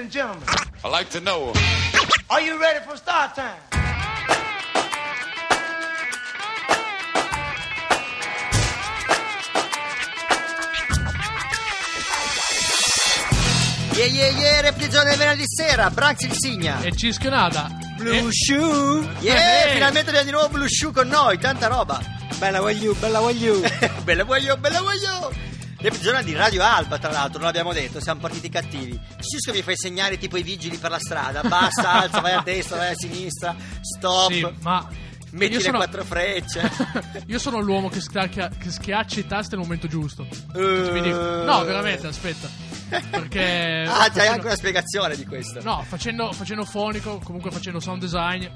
and gentlemen, I like to know. are you ready for start time? Yeah yeah yeah, repligione venerdì sera, Branx il Signa. E Cischionada. Blue Shoe. Yeah, Eh. finalmente abbiamo di nuovo Blue Shoe con noi, tanta roba. Bella voglio, bella voglio. bella voglio, bella voglio. Repligione di Radio Alba, tra l'altro, non l'abbiamo detto, siamo partiti cattivi. Cisco mi fai segnare tipo i vigili per la strada, basta, alza, vai a destra, vai a sinistra, stop. Sì, ma. Metti io le sono- quattro frecce. io sono l'uomo che, scacchia- che schiaccia i tasti nel momento giusto. Quindi- no, veramente, aspetta. Perché. Ah, c'hai facendo- anche una spiegazione di questo. No, facendo, facendo fonico, comunque facendo sound design.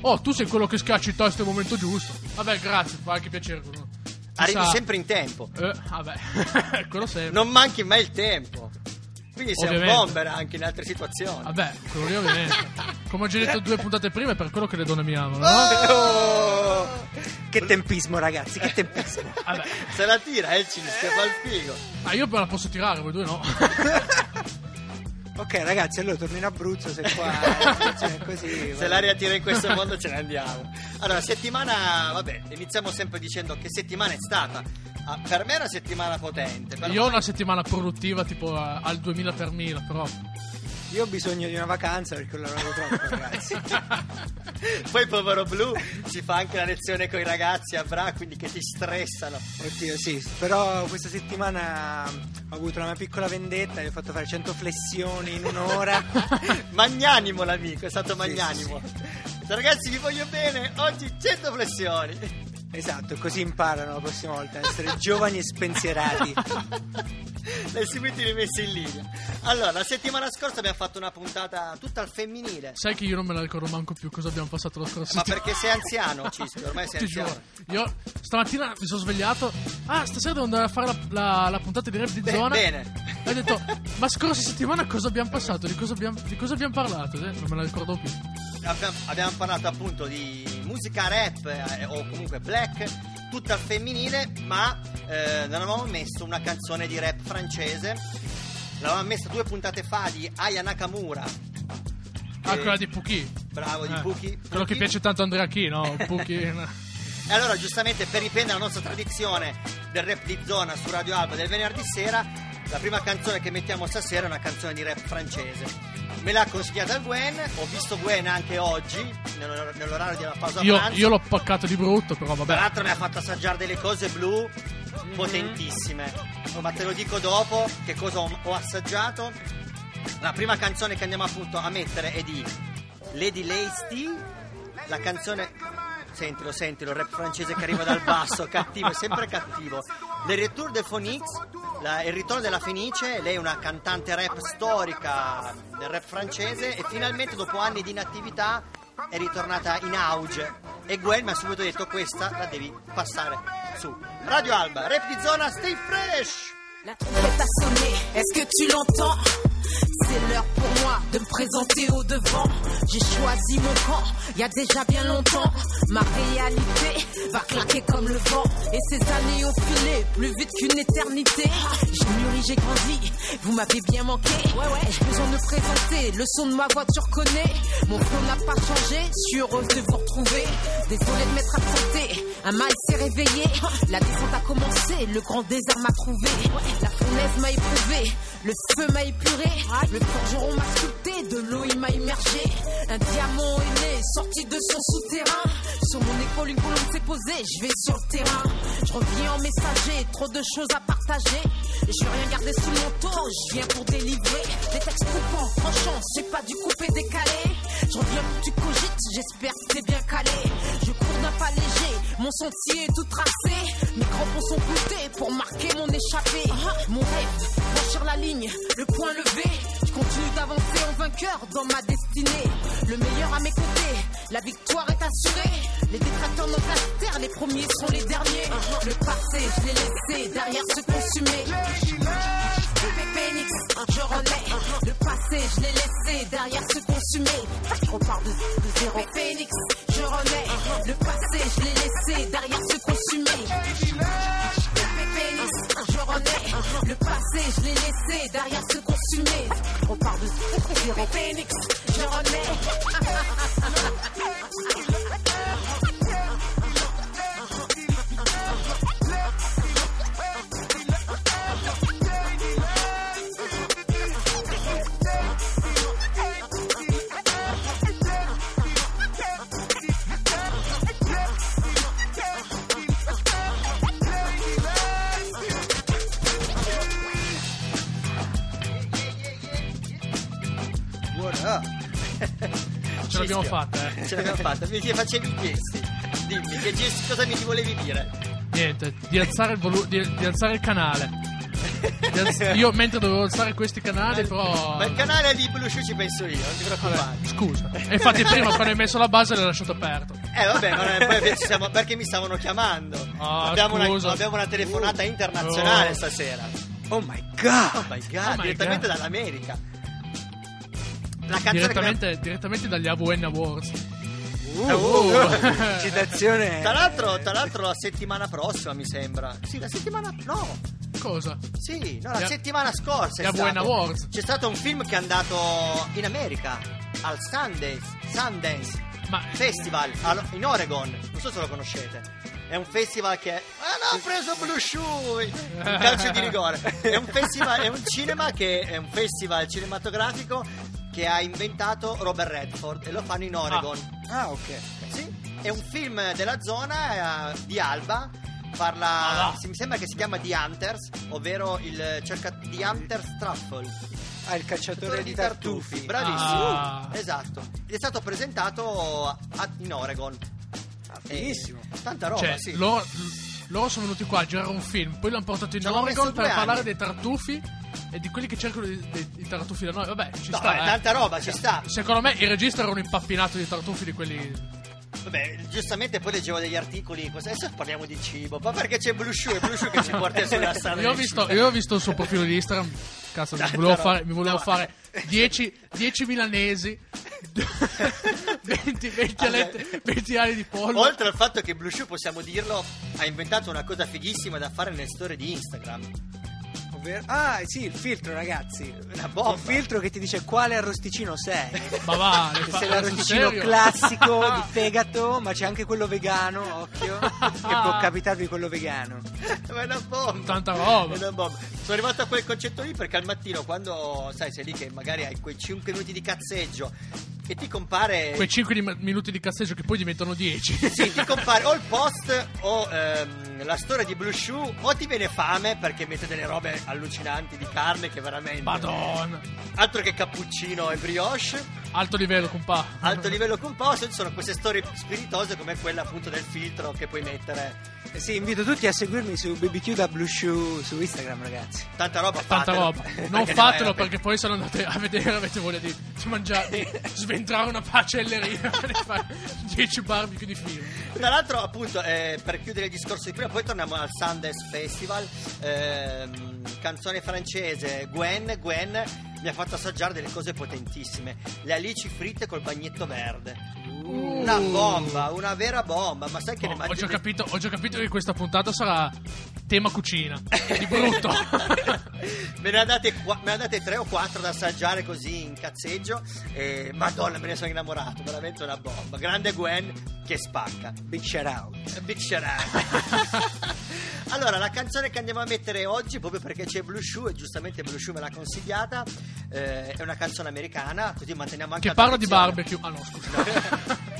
Oh, tu sei quello che schiaccia i tasti nel momento giusto. Vabbè, grazie, fa anche piacere. Arrivi Chissà- sempre in tempo. Eh, vabbè, quello sempre. Non manchi mai il tempo. Quindi sei Ovviamente. un bomber anche in altre situazioni. Vabbè, quello lì ovviamente. Come ho già detto due puntate prima, è per quello che le donne mi amano, no? Oh! Che tempismo, ragazzi, che tempismo. Vabbè. Se la tira, eh, ci fa il figo. Ah, io la posso tirare, voi due no. ok, ragazzi, allora torno in Abruzzo se qua la situazione è così. Se l'aria tira in questo mondo ce ne andiamo. Allora, settimana, vabbè, iniziamo sempre dicendo che settimana è stata. Ah, per me è una settimana potente. però Io ho una settimana produttiva tipo a- al 2000 per 1000, però. Io ho bisogno di una vacanza perché ho lavorato troppo, ragazzi. Poi povero Blu si fa anche la lezione con i ragazzi a Bra, quindi che ti stressano. Oddio, sì, però questa settimana ho avuto una mia piccola vendetta, gli ho fatto fare 100 flessioni in un'ora. Magnanimo l'amico, è stato Sì, magnanimo. Ragazzi, vi voglio bene, oggi 100 flessioni. Esatto, così imparano la prossima volta a essere giovani e spensierati. Dai subito rimessi in linea. Allora, la settimana scorsa abbiamo fatto una puntata tutta al femminile. Sai che io non me la ricordo manco più cosa abbiamo passato la scorsa Ma settimana. perché sei anziano, Cisco, ormai sei Ti anziano. giuro. Io stamattina mi sono svegliato. Ah, stasera devo andare a fare la, la- la puntata di rap di Beh, zona. bene. E ho detto, ma scorsa settimana cosa abbiamo passato? Di cosa abbiamo, di cosa abbiamo parlato? Eh, Non me la ricordo più. Abbiamo, abbiamo parlato appunto di musica rap eh, o comunque black, tutta al femminile, ma eh, non avevamo messo una canzone di rap francese. L'avevamo messa due puntate fa di Aya Nakamura. Ah, che- quella di Puki. Bravo, di Eh, Puki. Quello che piace tanto a Andrea Chi, no? Puki. E allora, giustamente, per riprendere la nostra tradizione del rap di zona su Radio Alba del venerdì sera, la prima canzone che mettiamo stasera è una canzone di rap francese. Me l'ha consigliata Gwen, ho visto Gwen anche oggi, nell'or- nell'orario della pausa io, pranzo. io l'ho paccato di brutto, però Tra vabbè. l'altro mi ha fatto assaggiare delle cose blu potentissime. Ma te lo dico dopo che cosa ho, ho assaggiato. La prima canzone che andiamo appunto a mettere è di Lady Lacey. La canzone. Sentilo, sentilo, il rap francese che arriva dal basso, cattivo, è sempre cattivo. Le Retour de Phoenix, la- il ritorno della Fenice, lei è una cantante rap storica del rap francese e finalmente dopo anni di inattività è ritornata in auge. E Gwen mi ha subito detto questa la devi passare su. Radio Alba, rap di zona, stay fresh! La trompette a sonné, est-ce que tu l'entends C'est l'heure pour moi de me présenter au devant. J'ai choisi mon camp, il y a déjà bien longtemps. Ma réalité va claquer comme le vent. Et ces années ont filé plus vite qu'une éternité. J'ai mûri, j'ai grandi, vous m'avez bien manqué. Ouais, ouais, j'ai besoin de me présenter, le son de ma voix tu reconnais. Mon flow n'a pas changé, je suis heureuse de vous retrouver. Désolé de m'être absenté, un mal s'est réveillé. La descente a commencé, le grand désert m'a trouvé. La fournaise m'a éprouvé, le feu m'a épuré. Le forgeron m'a sculpté, de l'eau il m'a immergé. Un diamant est né, sorti de son souterrain. Sur mon épaule, une colombe s'est posée, je vais sur le terrain. Je reviens en messager, trop de choses à partager. Et je vais rien garder sous mon manteau, je viens pour délivrer. Des textes coupants, tranchants, c'est pas du coupé décalé. Je reviens tu cogites, j'espère que t'es bien calé. Je cours d'un pas léger, mon sentier est tout tracé. Mes crampons sont cloutés pour marquer mon échappée. Mon rêve, franchir la ligne, le point levé. Je continue d'avancer en vainqueur dans ma destinée. Le meilleur à mes côtés, la victoire est assurée. Les détracteurs n'ont pas de terre, les premiers sont les derniers. Le passé, je l'ai laissé derrière se consumer. Phoenix, je renais. Le passé, je l'ai laissé derrière se consumer. On part de, de zéro. Phoenix, je renais. Le passé, je l'ai laissé derrière se consumer. Phoenix, je renais. Le passé, je l'ai laissé derrière ce consumé. On parle de zéro phoenix, je renais. l'abbiamo fatta, eh. Ce l'abbiamo fatta. Mi facevi i gesti. Dimmi, che gesti, cosa mi volevi dire? Niente, di alzare il, volu- di, di alzare il canale. Io mentre dovevo alzare questi canali, però. Ma il canale di Blue Shoe ci penso io, non ti preoccupare. Vabbè, scusa. E infatti prima quando hai messo la base l'hai lasciato aperto. Eh vabbè, ma poi ci siamo- perché mi stavano chiamando. Ah, abbiamo, una, abbiamo una telefonata internazionale Oh. stasera. Oh my god! Oh my god, Oh my direttamente God. dall'America. La canzone Direttamente, direttamente dagli AVN Awards. Uh, Uh. citazione. che... Tra l'altro, tra l'altro la settimana prossima mi sembra. Sì, la settimana... No, Cosa? sì, no, la Gli- settimana scorsa AVN stato. Awards. C'è stato un film che è andato in America, al Sundance, Sundance Ma Festival, in Oregon. Non so se lo conoscete. È un festival che. Ah no, ho preso Blue Shoe! Un calcio di rigore. È un festival, è un cinema che è un festival cinematografico che ha inventato Robert Redford e lo fanno in Oregon. Ah, ok. Sì, è un film della zona eh, di Alba. Parla, Ah, sì, mi sembra che si chiama The Hunters, ovvero il cerca, The Hunters Truffle. Ah, il cacciatore di tartufi. Bravissimo, Ah. esatto. Ed è stato presentato a- in Oregon. Ah, fighissimo. E tanta roba, cioè, sì. loro, loro sono venuti qua a girare un film, poi l'hanno portato in Ci Oregon per due parlare anni. dei tartufi e di quelli che cercano di- dei, i tartufi da noi. Vabbè, ci No, sta. è eh. tanta roba, ci sta. Secondo me il regista era un impappinato di tartufi di quelli. Vabbè, giustamente poi leggevo degli articoli. Adesso parliamo di cibo. Ma perché c'è Blue Shoe? È Blue Shoe che ci porta sulla strada. Io ho, visto, io ho visto il suo profilo di Instagram. Cazzo, mi volevo fare, mi volevo No. fare 10, 10 milanesi, 20, 20, Vabbè. alette- 20 ali di pollo. Oltre al fatto che Blue Shoe, possiamo dirlo, ha inventato una cosa fighissima da fare nelle storie di Instagram. Ovvero- Ah, sì, il filtro, ragazzi. Una bomba. Un filtro che ti dice quale arrosticino sei. Ma va, Che fa- sei l'arrosticino classico di fegato, ma c'è anche quello vegano, occhio, che può capitarvi quello vegano. Ma è una bomba. Tanta roba. È una bomba. Sono arrivato a quel concetto lì perché al mattino, quando sai, sei lì che magari hai quei 5 minuti di cazzeggio e ti compare. Quei 5 minuti di cazzeggio che poi diventano 10. Sì, ti compare o il post o ehm, la storia di Blue Shoe o ti viene fame perché mette delle robe allucinanti di carne che veramente Madonna. altro che cappuccino e brioche Alto livello, compa. alto livello composto ci sono queste storie spiritose come quella appunto del filtro che puoi mettere Eh Sì, invito tutti a seguirmi su BBQ da Blue Shoe su Instagram, ragazzi. tanta roba Tanta fatelo. roba. Non fatelo no, perché poi se lo andate a vedere avete voglia di, di mangiare, di sventrare una pacelleria e fare 10 barbecue di filo. Tra l'altro, appunto, eh, per chiudere il discorso di prima, poi torniamo al Sundance Festival. ehm, canzone francese, Gwen. Gwen mi ha fatto assaggiare delle cose potentissime. Le alici fritte col bagnetto verde. Una bomba, una vera bomba. Ma sai che ne Oh, ho, già capito, ho già capito che questa puntata sarà tema cucina. Di brutto. me, ne ha date me ne ha date tre o quattro da assaggiare così in cazzeggio. E madonna, me ne sono innamorato. Veramente una bomba. Grande Gwen che spacca. Big shout out. Big shout out. allora, la canzone che andiamo a mettere oggi, proprio perché c'è Blue Shoe, e giustamente Blue Shoe me l'ha consigliata, eh, è una canzone americana, così manteniamo anche che la parla di barbecue. Ah no, scusa.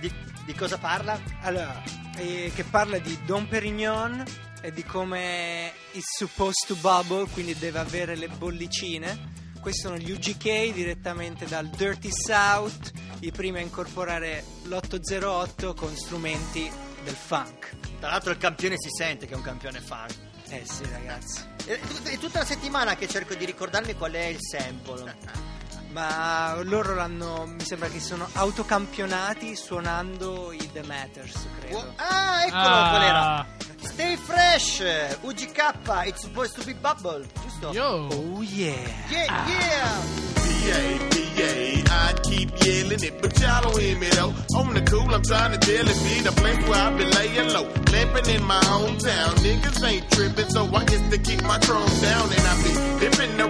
Di, di cosa parla? Allora, eh, che parla di Don Perignon e di come is supposed to bubble, quindi deve avere le bollicine. Questi sono gli UGK direttamente dal Dirty South, i primi a incorporare l'808 con strumenti del funk. Tra l'altro il campione si sente che è un campione fan. Eh sì, ragazzi. È, è tutta la settimana che cerco di ricordarmi qual è il sample. Ma loro l'hanno, mi sembra che sono autocampionati suonando i The Matters, credo. Ah, eccolo Ah. qual era. Stay fresh, uh, UGK, it's supposed to be bubble, giusto? Yo. Oh yeah! Yeah, ah. yeah. PA, PA, I keep yelling it, but y'all don't hear me though. On the cool, I'm trying to tell it be the place where I've been laying low. Lamping in my hometown, niggas ain't tripping, so I guess to keep my chrome down, and I be dipping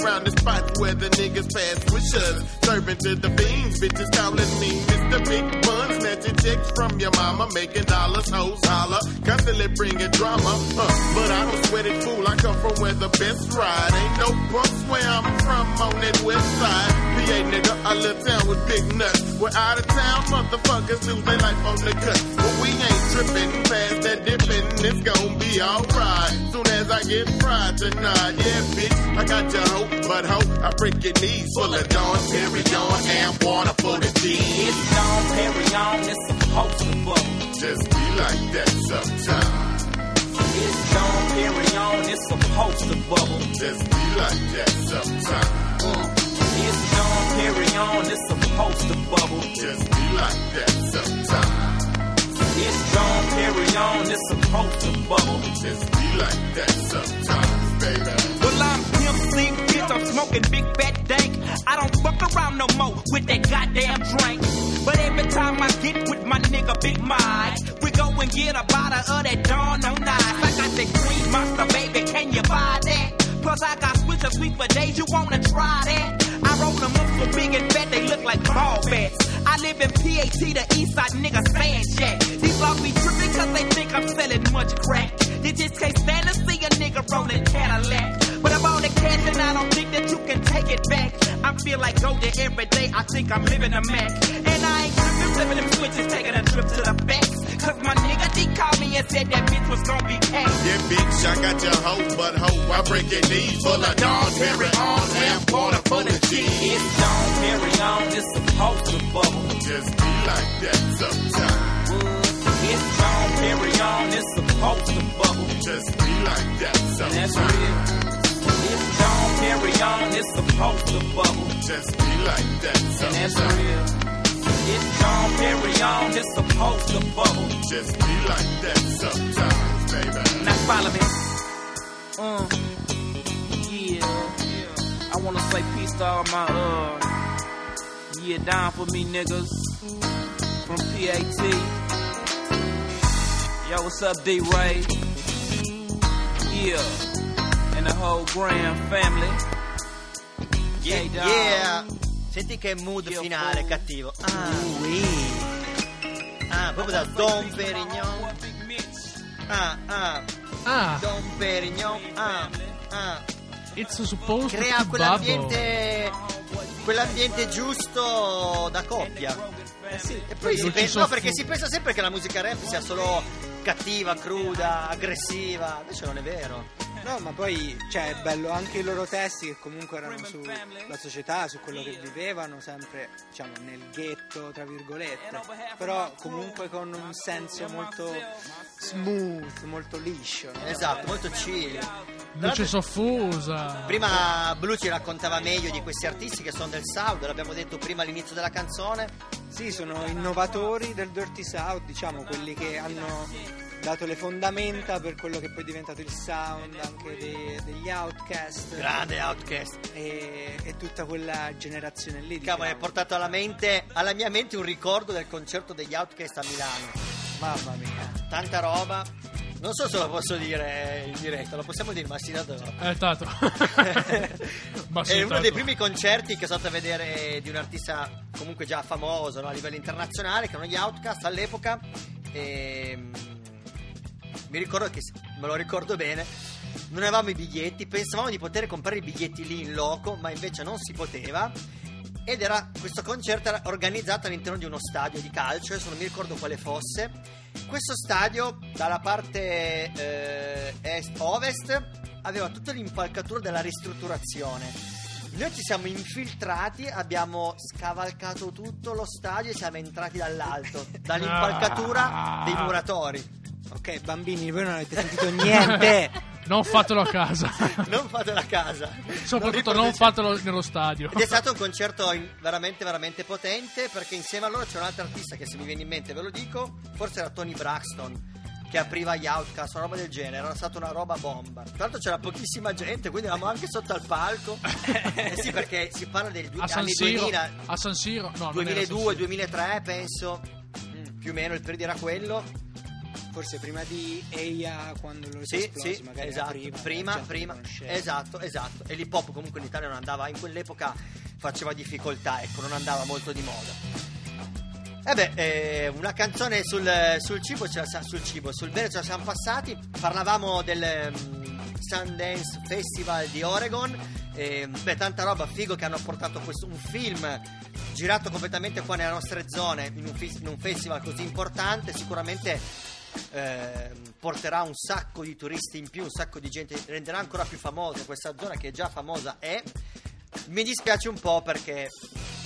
around the spots where the niggas pass wishes. Serving to the beans, bitches calling me Mr. Big Bun, snatching checks from your mama, making dollars, hoes holler, constantly bringing drama. Uh, but I don't sweat it, fool. I come from where the best ride. Ain't no bumps where I'm from on that west side. PA nigga, I live town with big nuts. Where out of town motherfuckers lose their life on the cut. We ain't tripping past that dipping. It's gonna be alright. Soon as I get fried tonight, yeah, bitch, I got your hope, but hope I break your knees full of Dawn, Perry, Dawn, and water for the G. It's Don Perignon, it's supposed to bubble. Just be like that sometimes. It's Don Perignon, it's supposed to bubble. Just be like that sometimes. Uh, It's Don Perignon, it's supposed to bubble. Just be like that sometimes. It's Don Perignon, it's supposed to bubble. Just be like that sometimes, baby. Well, I'm Pimp C, bitch, I'm smoking big fat dank. I don't fuck around no more with that goddamn drink. But every time I get with my nigga Big Mike, we go and get a bottle of that Dawn on ice. I got that green monster, baby, can you buy that? Plus I got switcher sweet for days, you wanna try that? I roll them up so big and fat, they look like ball bats. I live in PAT, the east side nigga sand shack. These laws be tripping cause they think I'm selling much crack. They just can't stand to see a nigga rolling Cadillac. But I'm on the cash and I don't think that you can take it back. I feel like golden every day, I think I'm living a Mac. And I ain't tripping, flipping them switches, taking a trip to the backs. Cause my nigga D called me and said that bitch was gonna be cash. Yeah, bitch, I got your hoe, but hoe, I break your knees full of Dawn, Perry, on, and water for the G. It's Don Perignon, it's supposed to bubble. Just be like that sometimes. It's Don on, it's supposed to bubble. Just be like that And that's sometimes. real. It's Don Perignon, it's supposed to bubble. Just be like that And that's sometimes. Real. It's Don Perignon, it's supposed to bubble. Just be like that sometimes, baby. Now follow me. Uh, yeah. I wanna say peace to all my, uh, yeah, down for me niggas from PAT. Yo, what's up, D-Ray? Yeah. And the whole Graham family. Yeah, Hey, dog. yeah. Senti che mood Io finale fu- cattivo. Ah, ah, proprio da Don Perignon. Ah, ah, Ah, Don Perignon. Ah, ah. it's supposed Crea to bubble. quell'ambiente quell'ambiente giusto da coppia. Eh sì, E poi si pensa, no, perché si pensa sempre che la musica rap sia solo cattiva, cruda, aggressiva. Invece non è vero. No, ma poi cioè, è bello anche i loro testi che comunque erano sulla società, su quello che vivevano, sempre diciamo nel ghetto, tra virgolette, però comunque con un senso molto smooth, molto liscio. no? Esatto, molto chill. Luce soffusa. Prima Blue ci raccontava meglio di questi artisti che sono del South, l'abbiamo detto prima all'inizio della canzone. Sì, sono innovatori del Dirty South, diciamo, quelli che hanno dato le fondamenta per quello che poi è diventato il sound anche dei- degli Outcast Grande Outcast. e, e tutta quella generazione lì. Cavolo, hai diciamo. portato alla, mente, alla mia mente un ricordo del concerto degli Outcast a Milano. Mamma mia. Tanta roba. Non so se lo posso dire in diretta, lo possiamo dire, ma si da dove? È stato. Ma sì, È uno tanto. dei primi concerti che sono andato a vedere di un artista comunque già famoso no, a livello internazionale, che erano gli Outcast all'epoca. E, mm, mi ricordo che, me lo ricordo bene, non avevamo i biglietti, pensavamo di poter comprare i biglietti lì in loco, ma invece non si poteva. Ed era questo concerto era organizzato all'interno di uno stadio di calcio, adesso non mi ricordo quale fosse. Questo stadio, dalla parte eh, est-ovest, aveva tutta l'impalcatura della ristrutturazione. Noi ci siamo infiltrati, abbiamo scavalcato tutto lo stadio e siamo entrati dall'alto, dall'impalcatura dei muratori. Ok, bambini, voi non avete sentito niente. Non fatelo a casa. Non fatelo a casa. Soprattutto Non non fatelo nello stadio. Ed è stato un concerto veramente, veramente potente perché insieme a loro c'è un altro artista che se mi viene in mente ve lo dico, forse era Tony Braxton che apriva gli Outcast, una roba del genere, era stata una roba bomba. Tra l'altro c'era pochissima gente, quindi eravamo anche sotto al palco. eh sì, perché si parla dei due A San anni Siro. 2000, A San Siro. No, non era a San 2002, Siro. 2003 penso, Mm. più o meno il periodo era quello. Forse prima di Eia quando lo Sì, esploso, sì, magari esatto, prima, prima, prima, esatto, esatto. E l'hip hop comunque in Italia non andava, in quell'epoca faceva difficoltà, ecco, non andava molto di moda. E beh, eh, una canzone sul, sul cibo, ce la sa- sul cibo, sul bere ce la siamo passati. Parlavamo del mm, Sundance Festival di Oregon. E, beh, tanta roba figo che hanno portato questo, un film girato completamente qua nelle nostre zone in un, in un festival così importante. Sicuramente eh, porterà un sacco di turisti in più, un sacco di gente, renderà ancora più famosa questa zona che già famosa è. Mi dispiace un po' perché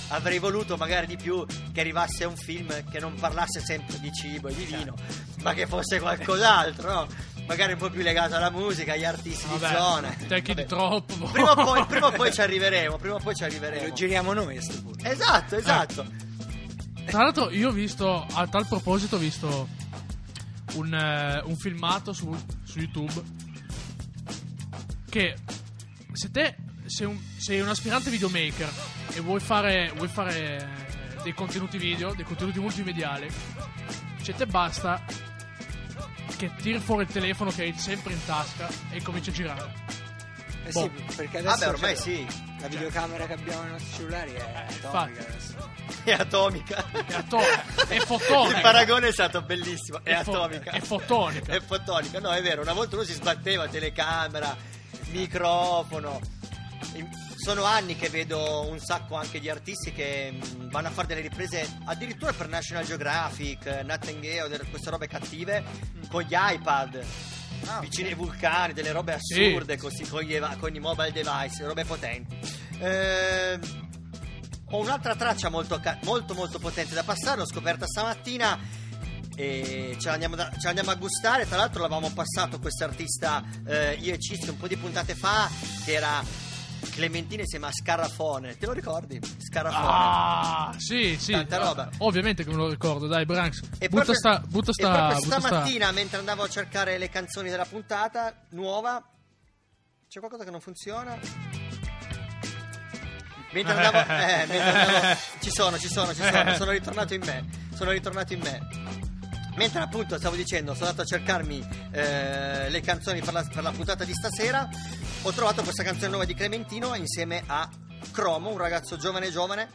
avrei voluto magari di più che arrivasse un film che non parlasse sempre di cibo e di vino, ma che fosse qualcos'altro, no? Magari un po' più legato alla musica, agli artisti di zona. Vabbè, te chiedi Vabbè. troppo. Prima o, poi, prima o poi ci arriveremo, prima o poi ci E arriveremo. lo giriamo noi a sto punto. Esatto, esatto. Tra l'altro, io ho visto, a tal proposito, ho visto un, eh, un filmato su, su YouTube. Che se te sei un, sei un aspirante videomaker e vuoi fare, vuoi fare eh, dei contenuti video, dei contenuti multimediali, cioè te basta che tiri fuori il telefono che hai sempre in tasca e cominci a girare. Eh Boh. sì, perché adesso Vabbè, ormai cioè, sì, la videocamera che abbiamo nei nostri cellulari è infatti. atomica adesso. è atomica. È, ato- è fotonica. Il paragone è stato bellissimo, è, È fo- atomica. è fotonica. È fotonica, no, è vero, una volta uno si sbatteva telecamera, microfono. Sono anni che vedo un sacco anche di artisti che mh, vanno a fare delle riprese addirittura per National Geographic, eh, Nat Geo, queste robe cattive con gli iPad. Vicini ai vulcani, delle robe Sì. assurde così con, gli con i mobile device, robe potenti. Ehm, ho un'altra traccia molto, molto molto potente da passare, l'ho scoperta stamattina e ce l'andiamo, da- ce l'andiamo a gustare. Tra l'altro l'avevamo passato quest'artista eh, io e Cisco un po' di puntate fa che era Clementine insieme a Scarafone. Te lo ricordi? Scarafone. Ah, sì, sì. Tanta roba. Ovviamente che me lo ricordo, dai, Branks. E butta proprio- sta, butta e sta, proprio butta sta. stamattina, mentre andavo a cercare le canzoni della puntata nuova, c'è qualcosa che non funziona? Mentre andavo, eh, mentre andavo- ci sono, ci sono, ci sono, sono ritornato in me, sono ritornato in me. Mentre appunto stavo dicendo, sono andato a cercarmi eh, le canzoni per la, per la puntata di stasera, ho trovato questa canzone nuova di Clementino insieme a Cromo, un ragazzo giovane giovane,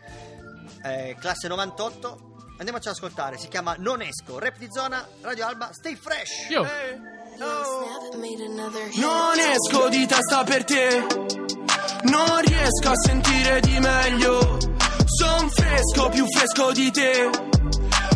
eh, classe 98. Andiamoci ad ascoltare, si chiama Non esco, rap di zona, Radio Alba, stay fresh! Io. Non esco di testa per te, non riesco a sentire di meglio. Son fresco, più fresco di te.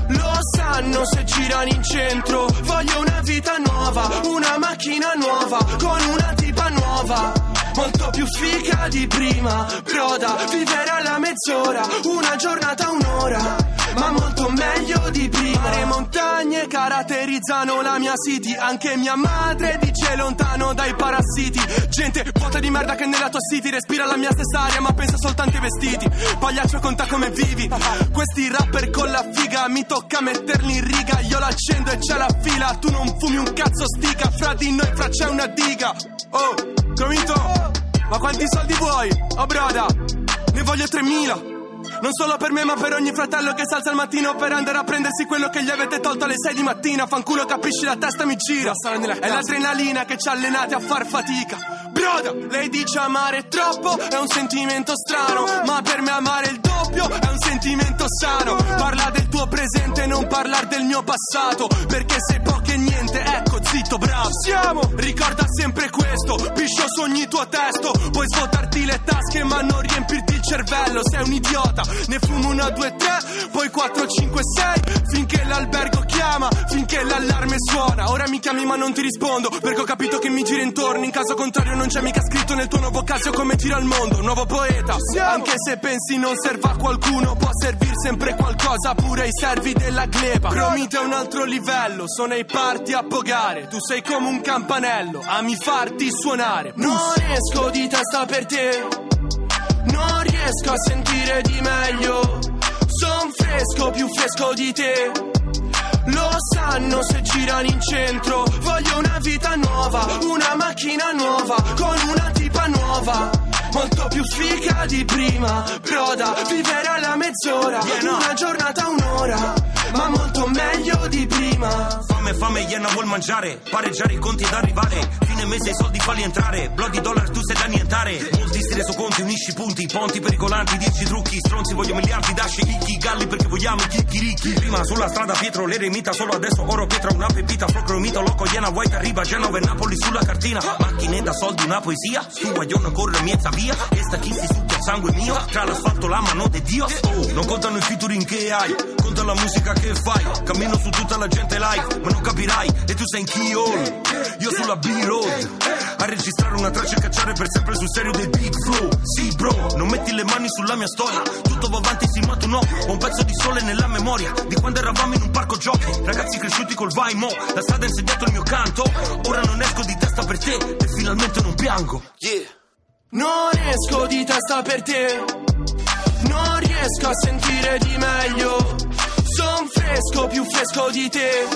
Lo sanno se girano in centro. Voglio una vita nuova, una macchina nuova, con una tipa nuova. Molto più figa di prima, broda, vivere alla mezz'ora, una giornata, un'ora, ma molto meglio di prima. Le montagne caratterizzano la mia city, anche mia madre dice lontano dai parassiti. Gente vuota di merda che nella tua city respira la mia stessa aria, ma pensa soltanto ai vestiti. Pagliaccio conta come vivi. Questi rapper con la figa mi tocca metterli in riga. Io l'accendo e c'è la fila, tu non fumi un cazzo stica. Fra di noi, fra c'è una diga. Oh, convinto? Ma quanti soldi vuoi? Oh, broda, ne voglio 3000. Non solo per me ma per ogni fratello che si alza al mattino per andare a prendersi quello che gli avete tolto alle 6 di mattina. Fanculo capisci la testa mi gira. È l'adrenalina che ci ha allenati a far fatica. Broda, lei dice amare troppo È un sentimento strano. Ma per me amare il doppio È un sentimento sano. Parla del tuo presente non parlar del mio passato. Perché sei poco e niente Ecco zitto bravo. Siamo! Ricorda sempre questo Piscio su ogni tuo testo. Puoi svuotarti le tasche ma non riempirti cervello Sei un idiota. Ne fumo una, due, tre Poi quattro, cinque, sei. Finché l'albergo chiama Finché l'allarme suona. Ora mi chiami ma non ti rispondo Perché ho capito che mi gira intorno. In caso contrario non c'è mica scritto nel tuo nuovo Casio come gira il mondo. Nuovo poeta Anche se pensi non serva a qualcuno Può servir sempre qualcosa Pure ai servi della gleba. Cromite è un altro livello Sono ai parti a pogare. Tu sei come un campanello Ami farti suonare. Non esco di testa per te non riesco a sentire di meglio. Son fresco, più fresco di te. Lo sanno se girano in centro. Voglio una vita nuova, una macchina nuova, con una tipa nuova. Molto più figa di prima, broda, vivere alla mezz'ora, una giornata, un'ora, ma molto meglio di prima. Fame, fame, iena vuol mangiare, pareggiare i conti ed arrivare. Fine mese i soldi falli entrare, bloghi dollar tu sei da nientare. Molti stile su conti, unisci punti, ponti pericolanti, dieci trucchi, stronzi voglio miliardi, dasci ricchi, galli perché vogliamo i chicchi ricchi. Prima sulla strada Pietro le remita, solo adesso oro pietra, una pepita, procromito, loco, iena, white arriva, Genova e Napoli sulla cartina. Macchine da soldi, una poesia, su guaglione corre miezza via, e sta chi si succhia sangue mio, tra l'asfalto la mano di Dio. Oh, non contano i featuring che hai, conta la musica che fai, cammino su tutta la gente live, ma non capirai, e tu sei in keyhole, io sulla B-road, a registrare una traccia e cacciare per sempre sul serio dei big flow. Sì bro, non metti le mani sulla mia storia, tutto va avanti sì ma tu no, ho un pezzo di sole nella memoria, di quando eravamo in un parco giochi, ragazzi cresciuti col vai mo, la strada ha insegnato il mio canto, ora non esco di testa per te, e finalmente non piango. Yeah. Non esco di testa per te, non riesco a sentire di meglio. Son fresco, più fresco di te.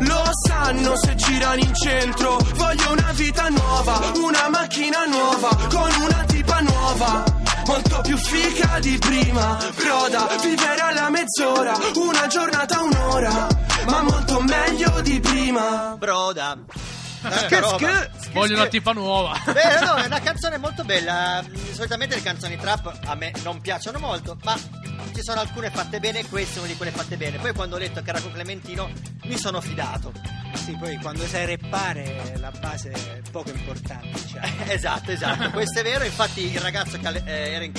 Lo sanno se girano in centro. Voglio una vita nuova, una macchina nuova, con una tipa nuova. Molto più fica di prima, broda, vivere alla mezz'ora, una giornata, un'ora, ma molto meglio di prima. Broda. Che sch- Voglio una tipa nuova. Beh, no, è una canzone molto bella. Solitamente le canzoni trap a me non piacciono molto, ma ci sono alcune fatte bene e questa è una di quelle fatte bene. Poi quando ho letto che era con Clementino mi sono fidato. Sì, poi quando sai reppare la base è poco importante, diciamo. esatto, esatto. Questo è vero. Infatti il ragazzo che eh, era in,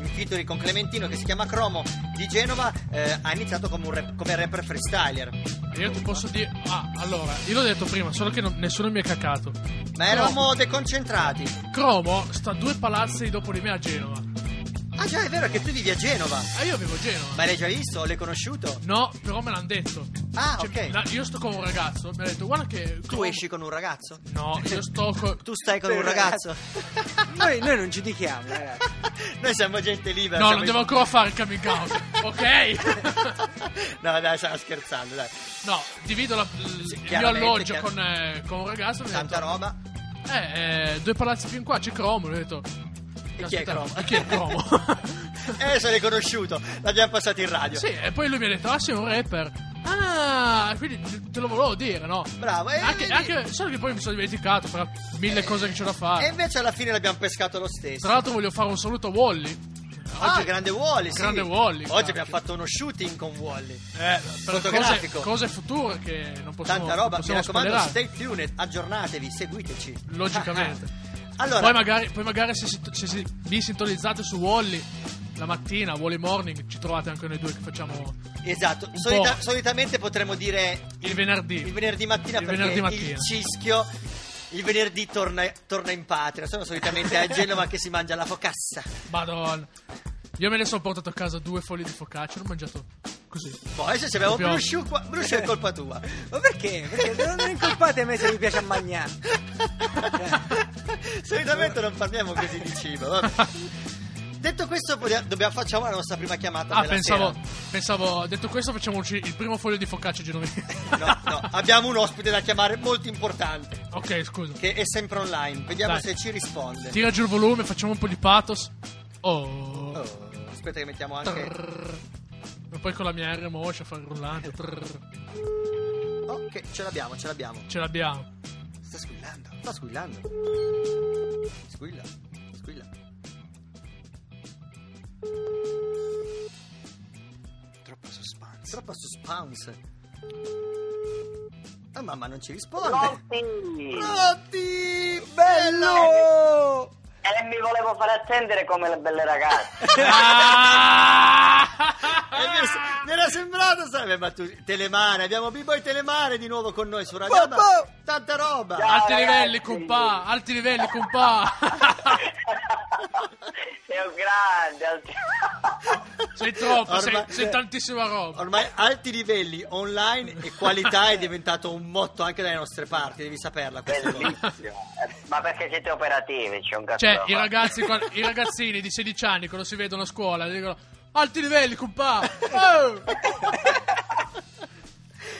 in featuring con Clementino, che si chiama Cromo di Genova, eh, ha iniziato come, un rap- come rapper freestyler. Io ti posso dire. Ah, allora, io l'ho detto prima, solo che non- nessuno mi ha cacato. Ma eravamo deconcentrati. Cromo sta a due palazzi dopo di me a Genova. Ah già, è vero che tu vivi a Genova. Ah, io vivo a Genova. Ma l'hai già visto? L'hai conosciuto? No, però me l'hanno detto. Ah, Cioè, ok. la- io sto con un ragazzo, mi ha detto, guarda che. Tu Cromo- esci con un ragazzo? No, io sto con. Tu stai con un ragazzo? Noi, noi non giudichiamo, ragazzi. Noi siamo gente libera. No, non devo ancora fare il coming out, ok? no, dai, stavo scherzando, dai. No, divido la- il mio chiaramente, alloggio chiar- con, eh, con un ragazzo. Mi ha Tanta detto, roba. eh, eh, due palazzi più in qua c'è Cromo. Ho detto, E chi è "Caspita, Cromo? e chi è Cromo? Eh, adesso l'hai conosciuto. L'abbiamo passato in radio. sì, e poi lui mi ha detto, ah, sei un rapper. Ah, quindi te lo volevo dire, no? Bravo. E, Anche, anche- solo che poi mi sono dimenticato tra mille cose che c'è da e fare. invece alla fine l'abbiamo pescato lo stesso. Tra l'altro voglio fare un saluto a Wally. Ah, Oggi- grande Wally, sì. Grande Wally, Oggi abbiamo fatto uno shooting con Wally. Eh, per cose, Fotografico. cose future che non possiamo, Tanta roba, non mi raccomando, spoilerare. stay tuned, aggiornatevi, seguiteci. Logicamente. allora, Poi magari, poi magari se, se si- vi sintonizzate su Wally la mattina, Wally Morning, ci trovate anche noi due che facciamo esatto, solita- solitamente potremmo dire il venerdì. il venerdì mattina Il perché venerdì il mattina. cischio il venerdì torna, torna in patria. Sono solitamente a Genova che si mangia la focassa. Madonna. Io me ne sono portato a casa due foglie di focaccia, l'ho mangiato così. Poi se abbiamo Proprio- Brusciu qua, Brusciu è colpa tua. Ma perché? Perché non incolpate me se vi piace a mangiare. Solitamente non parliamo così di cibo. vabbè. Detto questo, dobbiamo facciamo la nostra prima chiamata Ah, pensavo, sera. pensavo, detto questo, facciamoci il primo foglio di focaccia genovese. No, no, abbiamo un ospite da chiamare molto importante ok, scusa. che è sempre online. Vediamo Dai. se ci risponde. Tira giù il volume, facciamo un po' di pathos. Oh. Oh, aspetta che mettiamo anche Trrr. E poi con la mia R motion fa il rullante. Trrr. Ok, ce l'abbiamo, ce l'abbiamo. Ce l'abbiamo. Sta squillando. Sta squillando. Squilla, squilla. Troppo suspense. Troppa suspense. Oh, mamma non ci risponde. Pronti? Pronti! Bello! E mi volevo fare attendere come le belle ragazze. Sai, ma tu, Telemare, abbiamo B-Boy Telemare di nuovo con noi su Radio boh. Tanta roba. Ciao, alti ragazzi. livelli, compà. Alti livelli, compà. Sei un grande. alti- sei troppo, sei, Ormai- sei tantissima roba. Ormai alti livelli online e qualità è diventato un motto anche dalle nostre parti, devi saperla questa cosa. Eh, Ma perché siete operativi? C'è un cazzo Cioè, i ragazzi, i ragazzini di 16 anni quando si vedono a scuola dicono alti livelli, compà. Oh!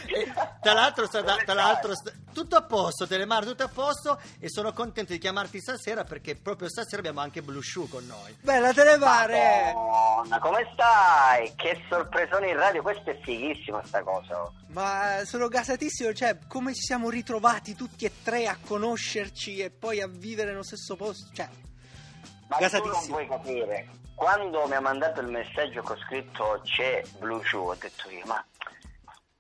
E, tra l'altro, sta- tra l'altro sta- tutto a posto, Telemar, tutto a posto e sono contento di chiamarti stasera perché proprio stasera abbiamo anche Blue Shoe con noi. Bella Telemare! Madonna, come stai? Che sorpresone in radio, questo è fighissimo sta cosa. Ma sono gasatissimo, cioè, come ci siamo ritrovati tutti e tre a conoscerci e poi a vivere nello stesso posto? Cioè, Ma tu non gasatissimo. puoi capire. Quando mi ha mandato il messaggio con scritto c'è Blue Shoe, ho detto io, ma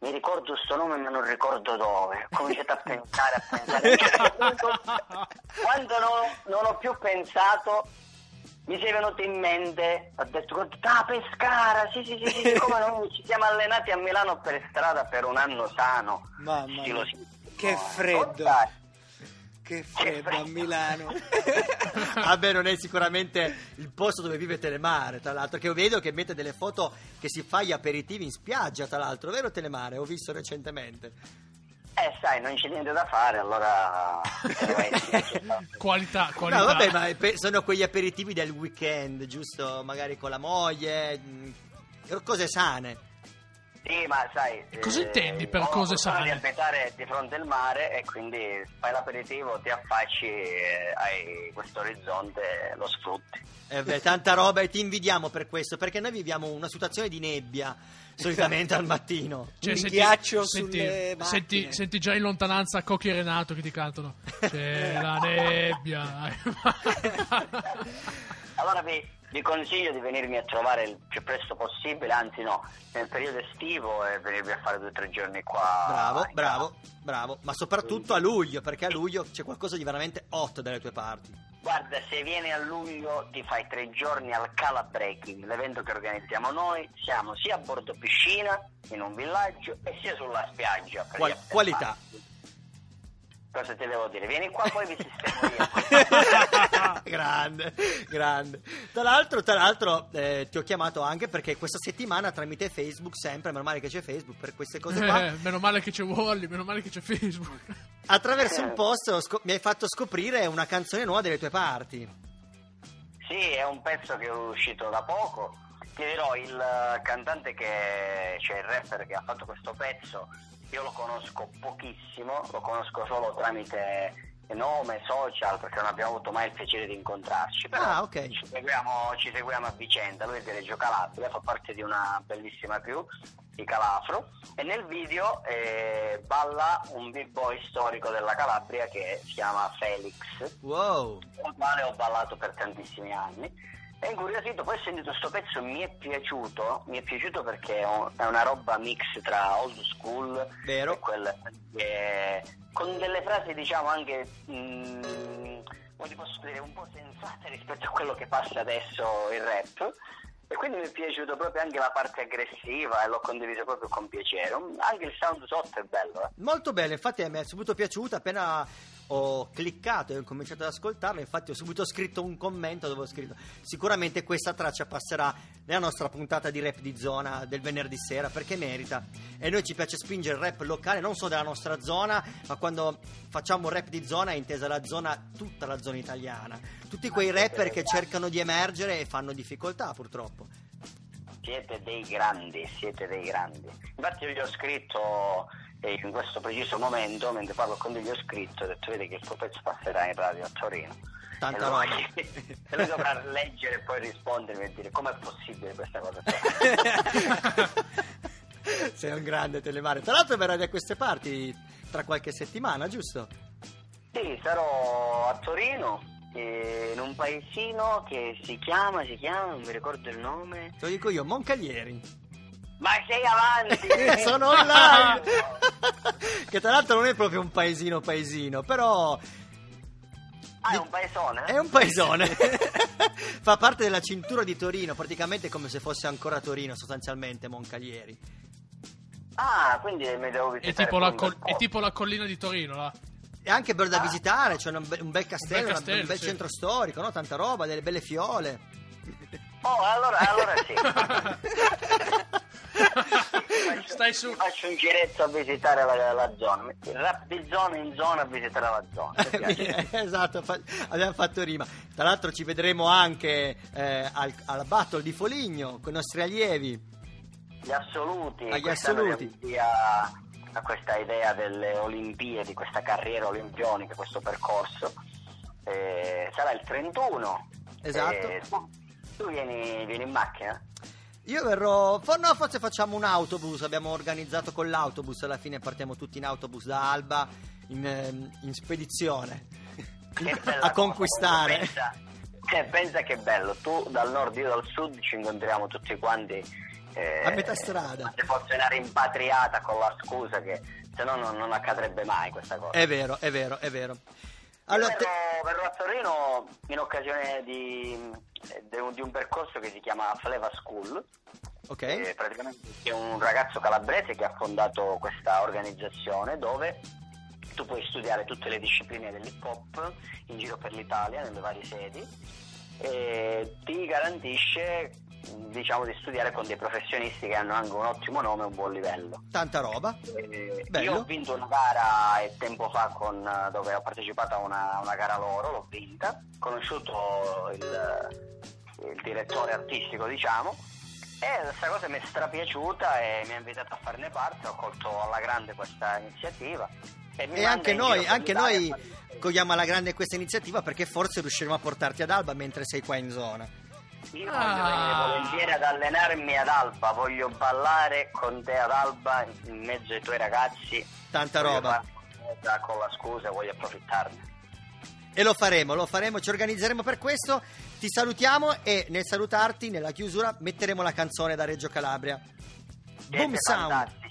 mi ricordo sto nome ma non ricordo dove. Ho cominciato a pensare, a pensare. Quando non, non ho più pensato, mi sei venuto in mente, ho detto, ah Pescara, sì sì sì, sì, come no, ci siamo allenati a Milano per strada per un anno sano. Mamma mia. Che No, freddo. dai. Che freddo a Milano. Vabbè, non è sicuramente il posto dove vive Telemare, tra l'altro, che io vedo che mette delle foto che si fa gli aperitivi in spiaggia, tra l'altro, vero Telemare? Ho visto recentemente. Eh sai, non c'è niente da fare, allora... Qualità, qualità. No, vabbè, ma sono quegli aperitivi del weekend, giusto? Magari con la moglie, mh, cose sane. Sì, ma sai... E cosa intendi per cose sane? di abitare di fronte al mare e quindi fai l'aperitivo, ti affacci, eh, hai questo orizzonte, lo sfrutti. Eh beh, tanta roba e ti invidiamo per questo, perché noi viviamo una situazione di nebbia, solitamente al mattino. Cioè, Un ghiaccio senti, sulle senti, senti già in lontananza Cocchi e Renato che ti cantano. C'è la nebbia. Allora vi, vi consiglio di venirmi a trovare il più presto possibile, anzi no, nel periodo estivo e venirvi a fare due o tre giorni qua. Bravo, bravo, bravo. Ma soprattutto a luglio, perché a luglio c'è qualcosa di veramente hot dalle tue parti. Guarda, se vieni a luglio ti fai tre giorni al Cala Breaking, l'evento che organizziamo noi. Siamo sia a bordo piscina, in un villaggio, e sia sulla spiaggia. Qual- qualità. party. Cosa ti devo dire? Vieni qua, poi vi sistemo io. grande, grande. Tra l'altro, tra l'altro eh, ti ho chiamato anche perché questa settimana tramite Facebook, sempre, meno male che c'è Facebook per queste cose qua, Eh, meno male che c'è Wally, meno male che c'è Facebook. attraverso un post ho scop- mi hai fatto scoprire una canzone nuova delle tue parti. Sì, è un pezzo che è uscito da poco. Ti dirò, il eh, cantante che, cioè il rapper che ha fatto questo pezzo, io lo conosco pochissimo, lo conosco solo tramite nome, social, perché non abbiamo avuto mai il piacere di incontrarci. Però Ah, ok. ci, seguiamo, ci seguiamo a vicenda. Lui è di Reggio Calabria, fa parte di una bellissima crew di Calafro e nel video eh, balla un b-boy storico della Calabria che si chiama Felix Wow. con il quale ho ballato per tantissimi anni. E incuriosito, poi ho sentito questo pezzo mi è piaciuto, mi è piaciuto perché è un- è una roba mix tra old school Vero. e quel che- con delle frasi diciamo anche mm, come ti posso dire un po' sensate rispetto a quello che passa adesso il rap. E quindi mi è piaciuto proprio anche la parte aggressiva e l'ho condiviso proprio con piacere. Anche il sound sotto è bello, eh. Molto bene, infatti mi è subito piaciuta appena ho cliccato e ho cominciato ad ascoltarla, infatti ho subito scritto un commento dove ho scritto sicuramente questa traccia passerà nella nostra puntata di rap di zona del venerdì sera perché merita? E noi ci piace spingere il rap locale non solo della nostra zona ma quando facciamo rap di zona è intesa la zona, tutta la zona italiana. Tutti quei rapper che cercano di emergere e fanno difficoltà purtroppo. Siete dei grandi, siete dei grandi. Infatti io gli ho scritto eh, in questo preciso momento, mentre parlo con lui, gli ho scritto, ho detto vedi che il tuo pezzo passerà in radio a Torino. Tanta e roba. e lui dovrà leggere e poi rispondermi e dire com'è possibile questa cosa. Sei un grande telemare. Tra l'altro verrai da queste parti tra qualche settimana, giusto? sì, sarò a Torino, in un paesino che si chiama, si chiama, non mi ricordo il nome. Te lo dico io, Moncalieri. Ma sei avanti! Sono online! che tra l'altro non è proprio un paesino paesino, però Ah, è un paesone? è un paesone. Fa parte della cintura di Torino, praticamente come se fosse ancora Torino, sostanzialmente Moncalieri. Ah, quindi mi devo È visitare. tipo, la un col- è tipo la collina di Torino, là. È anche bello da visitare, c'è un, be- un bel castello, Un bel una- castello, un bel sì. centro storico, no? tanta roba, delle belle fiole. Oh, allora, allora sì. Stai su. Faccio un giretto a visitare la, la zona. Rap di zona in zona a visitare la zona. Piace. esatto, fa- abbiamo fatto rima. Tra l'altro ci vedremo anche eh, al, alla Battle di Foligno con i nostri allievi. Gli assoluti. Agli quest'anno assoluti. Via, a questa idea delle Olimpiadi, questa carriera olimpionica, questo percorso. Eh, sarà il 31. Esatto. Eh, tu, tu vieni, vieni in macchina? Io verrò. no, forse facciamo un autobus. Abbiamo organizzato con l'autobus. Alla fine partiamo tutti in autobus da Alba in, ehm, in spedizione a conquistare. Pensa, eh, pensa che bello, tu dal nord, io dal sud ci incontriamo tutti quanti. eh, A metà strada. Se fosse una rimpatriata con la scusa che se no non, non accadrebbe mai questa cosa. È vero, è vero, è vero. Allora, te- verrò, verrò a Torino in occasione di, di un, di un percorso che si chiama Fleva School. ok. Eh, praticamente è un ragazzo calabrese che ha fondato questa organizzazione dove tu puoi studiare tutte le discipline dell'hip hop in giro per l'Italia, nelle varie sedi, e ti garantisce diciamo di studiare con dei professionisti che hanno anche un ottimo nome e un buon livello. Tanta roba. Eh. Io ho vinto una gara tempo fa con, dove ho partecipato a una, una gara loro, l'ho vinta, ho conosciuto il, il direttore artistico diciamo e questa cosa mi è strapiaciuta e mi ha invitato a farne parte, ho colto alla grande questa iniziativa. E manda anche noi, anche noi cogliamo alla grande questa iniziativa perché forse riusciremo a portarti ad Alba mentre sei qua in zona. Io Ah. voglio venire volentieri ad allenarmi ad Alba, voglio ballare con te ad Alba in mezzo ai tuoi ragazzi. Tanta Voglio roba. Con la scusa voglio approfittarne. E lo faremo, lo faremo, ci organizzeremo per questo. Ti salutiamo e nel salutarti, nella chiusura, metteremo la canzone da Reggio Calabria. Boom Siete Sound. fantastici.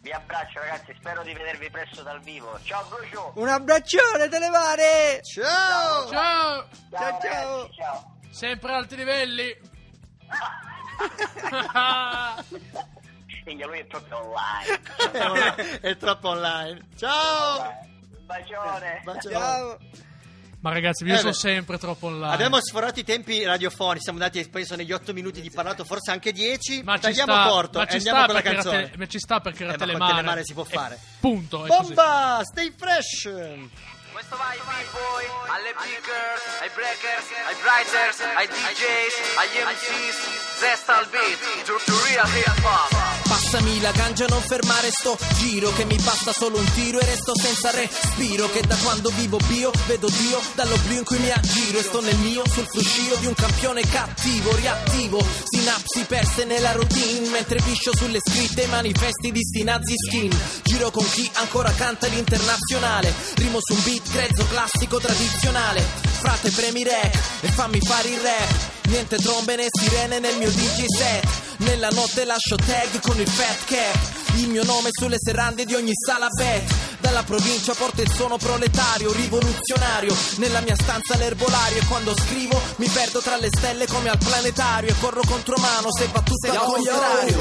Vi abbraccio ragazzi, spero di vedervi presto dal vivo. Ciao Brucio! Un abbraccione, Televare! Ciao! Ciao! Ciao, ciao. ragazzi, ciao! Sempre alti livelli. Minchia, lui è proprio online. È, una- è troppo online. Ciao! Bacione! Bacio. Ciao! Ma ragazzi, io Eh, sono beh. sempre troppo online. Abbiamo sforato i tempi radiofonici, siamo andati penso negli 8 minuti di parlato, forse anche 10. ma ci Tagliamo sta, corto ma e ci andiamo sta con la perché canzone. te- ma ci sta perché era Eh, ma con telemare. Telemare si può E fare. Punto. è così. Bomba! Stay fresh! Questo va ai b-boy, alle pickers, ai breakers, ai writers, ai DJs, agli MCs, zesta al beat, to, to real hip hop. Passami la ganja, non fermare sto giro Che mi basta solo un tiro e resto senza respiro Che da quando vivo bio vedo Dio Dall'oblio in cui mi aggiro E sto nel mio sul fruscio di un campione cattivo Reattivo, sinapsi perse nella routine Mentre piscio sulle scritte i manifesti di sti nazi skin. Giro con chi ancora canta l'internazionale Rimo su un beat grezzo classico tradizionale. Frate premi rec e fammi fare il rap Niente trombe né sirene nel mio DJ set Nella notte lascio tag con il fat cap. Il mio nome sulle serrande di ogni sala bet. Dalla provincia porto il suono proletario Rivoluzionario. Nella mia stanza l'erbolario E quando scrivo mi perdo tra le stelle come al planetario. E corro contro mano se va tutto al contrario.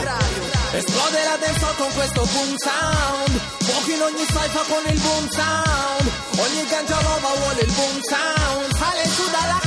Esplode la dancehall con questo boom sound. Fuoco in ogni cypher con il boom sound. Ogni ganja nuova vuole il boom sound. Sale su dalla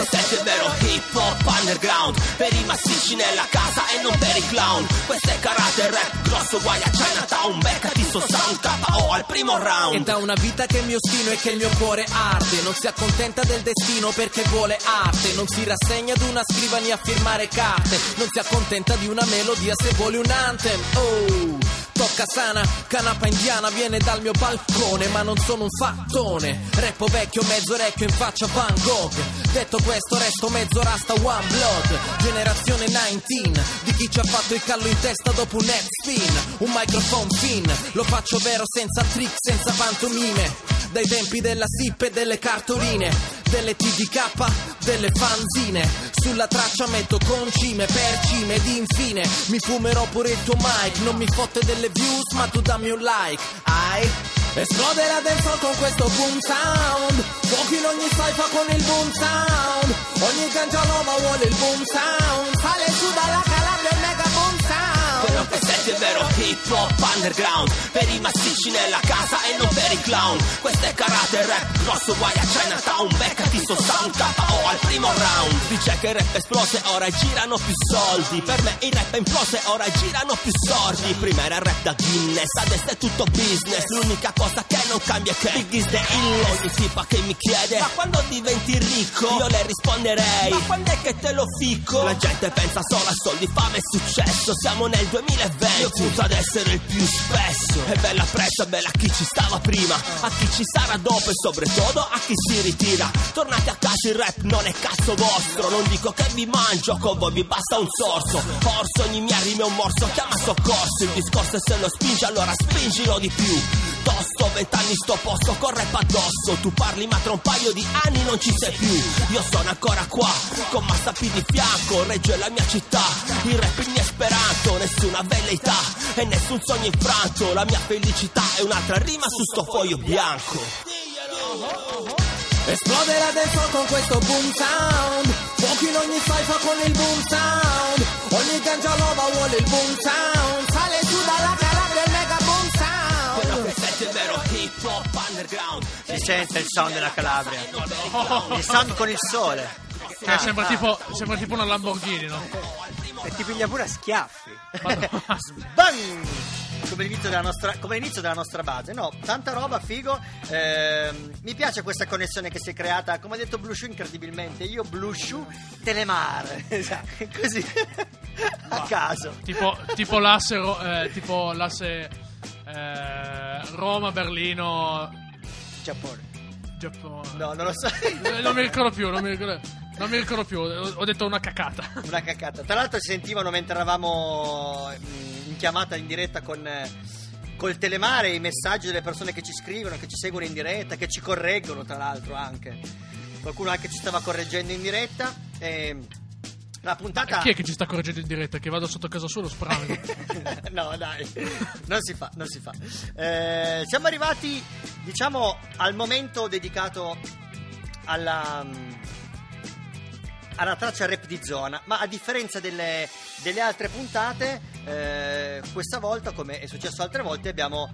che senti è vero hip hop underground. Per i massicci nella casa e non per i clown. Questo è karate rap grosso guai a Chinatown. Beccati sto sound KO al primo È round da una vita che il mio stino e che il mio cuore arde. Non si accontenta del destino perché vuole arte. Non si rassegna ad una scrivania a firmare carte. Non si accontenta di una melodia se vuole un anthem. Oh Tocca sana, canapa indiana viene dal mio balcone Ma non sono un fattone. Reppo vecchio, mezzo orecchio in faccia Van Gogh. Detto questo resto mezzo rasta one blood Generazione 19 Di chi ci ha fatto il callo in testa dopo un head spin Un microphone fin Lo faccio vero senza trick, senza pantomime dai tempi della SIP e delle cartoline, delle TGK, delle fanzine. Sulla traccia metto concime, percime ed infine mi fumerò pure il tuo mic. Non mi fotte delle views, ma tu dammi un like. Ai. Esplode la dancehall con questo boom sound. Fuochi in ogni cypher con il boom sound. Ogni ganja nuova vuole il boom sound. Sale su dalla Calabria il mega boom sound Quello che senti è vero hip hop underground. Per i massicci nella casa e non per i clown. Questo è karate rap grosso guai a Chinatown. Beccati sto sound KO al primo round. Dice che rap esplose ora girano più soldi. Per me il rap implose ora girano più sordi. Prima era rap da Guinness adesso è tutto business. L'unica cosa che non cambia è che Big is the ill Ogni tipa che mi chiede Ma quando diventi ricco? Io le risponderei Ma quando è che te lo ficco? La gente pensa solo a soldi, fame e successo. Siamo nel 2020 Io punto ad essere il più spesso. E bella pressa, bella a chi ci stava prima. A chi ci sarà dopo e soprattutto a chi si ritira. Tornate a casa il rap non è cazzo vostro. Non dico che vi mangio, con voi vi basta un sorso. Orso, ogni mia rima è un morso, chiama soccorso. Il discorso è se lo spingi allora spingilo di più Tosto, vent'anni sto posto, corre addosso. Tu parli ma tra un paio di anni non ci sei più. Io sono ancora qua, con Massa P di fianco Reggio è la mia città, il rap il mio speranto Nessuna velleità e nessun sogno infranto. La mia felicità è un'altra rima su sto foglio bianco. Esplode la dance con questo boom sound. Fuochi in ogni faifa con il boom sound. Ogni cangialova vuole il boom sound. Sale su dalla Calabria Si sente il sound della Calabria. Il sound con il sole. Cioè, sembra, tipo, sembra tipo una Lamborghini, no? E ti piglia pure a schiaffi. Bang! Come l'inizio della nostra, come l'inizio della nostra base, no? Tanta roba, figo. Ehm, mi piace questa connessione che si è creata, come ha detto Blue Shoe incredibilmente. Io Blue Shoe Telemar, esatto, così a caso. Tipo, tipo l'asse, ro- eh, tipo l'asse eh, Roma, Berlino, Giappone. Giappone. No, non lo so. Eh, Non mi ricordo più, non mi ricordo, non mi ricordo più. Ho detto una cacata. Una cacata. Tra l'altro si sentivano mentre eravamo mm, in chiamata in diretta con eh, col telemare i messaggi delle persone che ci scrivono, che ci seguono in diretta, che ci correggono tra l'altro anche. Qualcuno anche ci stava correggendo in diretta. E la puntata... Chi è che ci sta correggendo in diretta? Che vado sotto casa solo, sparami. no, dai, non si fa, non si fa. Eh, siamo arrivati, diciamo, al momento dedicato alla, mm, alla traccia rap di zona, ma a differenza delle, delle altre puntate, eh, questa volta, come è successo altre volte, abbiamo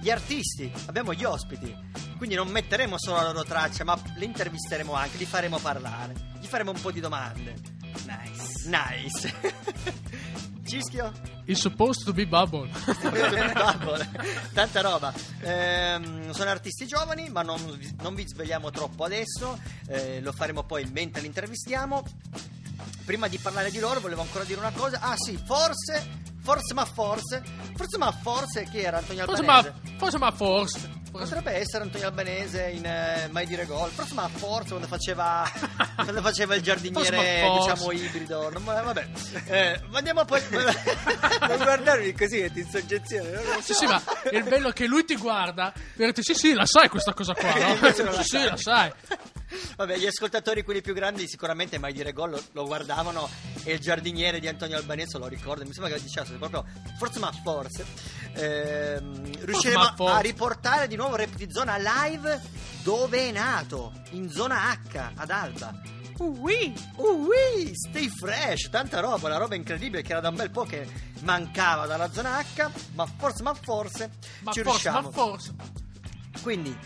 gli artisti, abbiamo gli ospiti. Quindi non metteremo solo la loro traccia, ma li intervisteremo anche, li faremo parlare, gli faremo un po' di domande. Nice. Nice. Cischio? It's supposed to be bubble. Bubble. Tanta roba. Ehm, sono artisti giovani, ma non, vi- non vi svegliamo troppo adesso. eh, lo faremo poi mentre li intervistiamo. Prima di parlare di loro, volevo ancora dire una cosa. Ah, sì, forse. Forse, ma forse. Forse, ma forse. Chi era Antonio Forse Albanese? ma, forse ma forse. Potrebbe essere Antonio Albanese in eh, Mai dire gol. Forse, ma forse quando faceva, quando faceva il giardiniere, diciamo ibrido. Non- vabbè, eh, ma andiamo poi. Non guardarmi così che ti in soggezione. non lo Sì, so. sì, ma il bello è che lui ti guarda e dice sì, sì, la sai questa cosa qua, no? Sì, sì, la sai. Vabbè, gli ascoltatori, quelli più grandi, sicuramente mai dire gol lo, lo guardavano e il giardiniere di Antonio Albanese lo ricordo. Mi sembra che dicesse proprio forse, ma forse. ehm, riusciremo a riportare di nuovo Rap di Zona live dove è nato, in zona H ad Alba. Ui, ui, stay fresh, tanta roba, una roba incredibile che era da un bel po' che mancava dalla zona H, ma forse, ma forse Ma ci forse, riusciamo. ma forse. Quindi,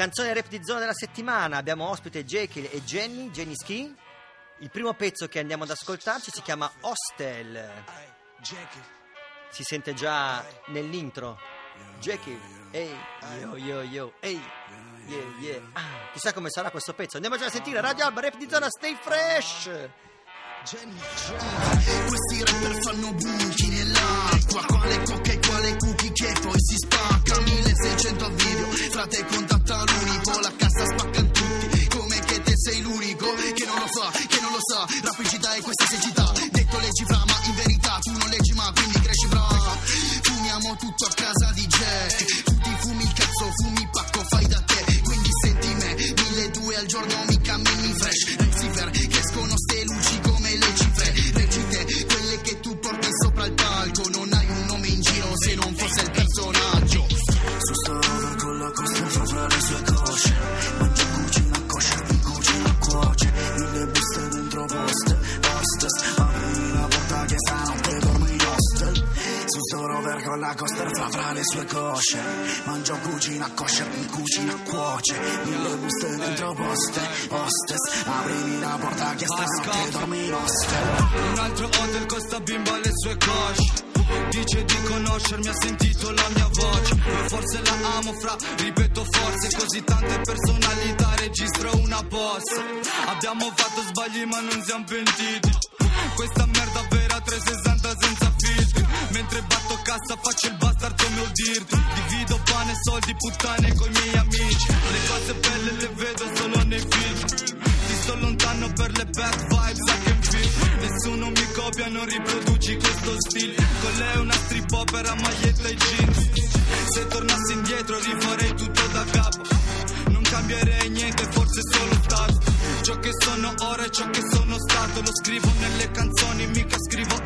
canzone rap di zona della settimana. Abbiamo ospite Jekyll e Jenny, Jenny Ski. Il primo pezzo che andiamo ad ascoltarci si chiama Hostel. Si sente già nell'intro. Jekyll, ehi, yo yo yo, ehi, yeah yeah. Ah, chissà come sarà questo pezzo. Andiamo già a sentire Radio Alba, rap di zona, stay fresh. Questi rapper fanno buchi nell'acqua Quale cocca e quale cookie che poi si spacca 1600 video Frate contatta fa, che non lo sa Rapidità e questa secità Detto leggi fra ma in verità Tu non leggi ma quindi cresci fra Fumiamo tutto a casa di Jack la costa fa fra le sue cosce. Mangia cucina kosher, mi cucina cuoce. Mille buste dentro poste, hostess Aprimi la porta che stanotte dormi in hostel Un altro hotel con sta bimba alle sue cosce. Dice di conoscermi, ha sentito la mia voce. Io forse la amo fra, ripeto forse Così tante personalità, registro una bossa Abbiamo fatto sbagli ma non siamo pentiti. Questa merda vera 360 senza Mentre batto cassa faccio il bastard come ho dirti Divido pane, soldi, puttane coi miei amici. Le cose belle le vedo solo nei film. Ti sto lontano per le bad vibes I can feel Nessuno mi copia, non riproduci questo stile. Con lei una strip opera, maglietta e jeans. Se tornassi indietro rifarei tutto da capo. Non cambierei niente, forse solo stato. Ciò che sono ora e ciò che sono stato. Lo scrivo nelle canzoni, mica scrivo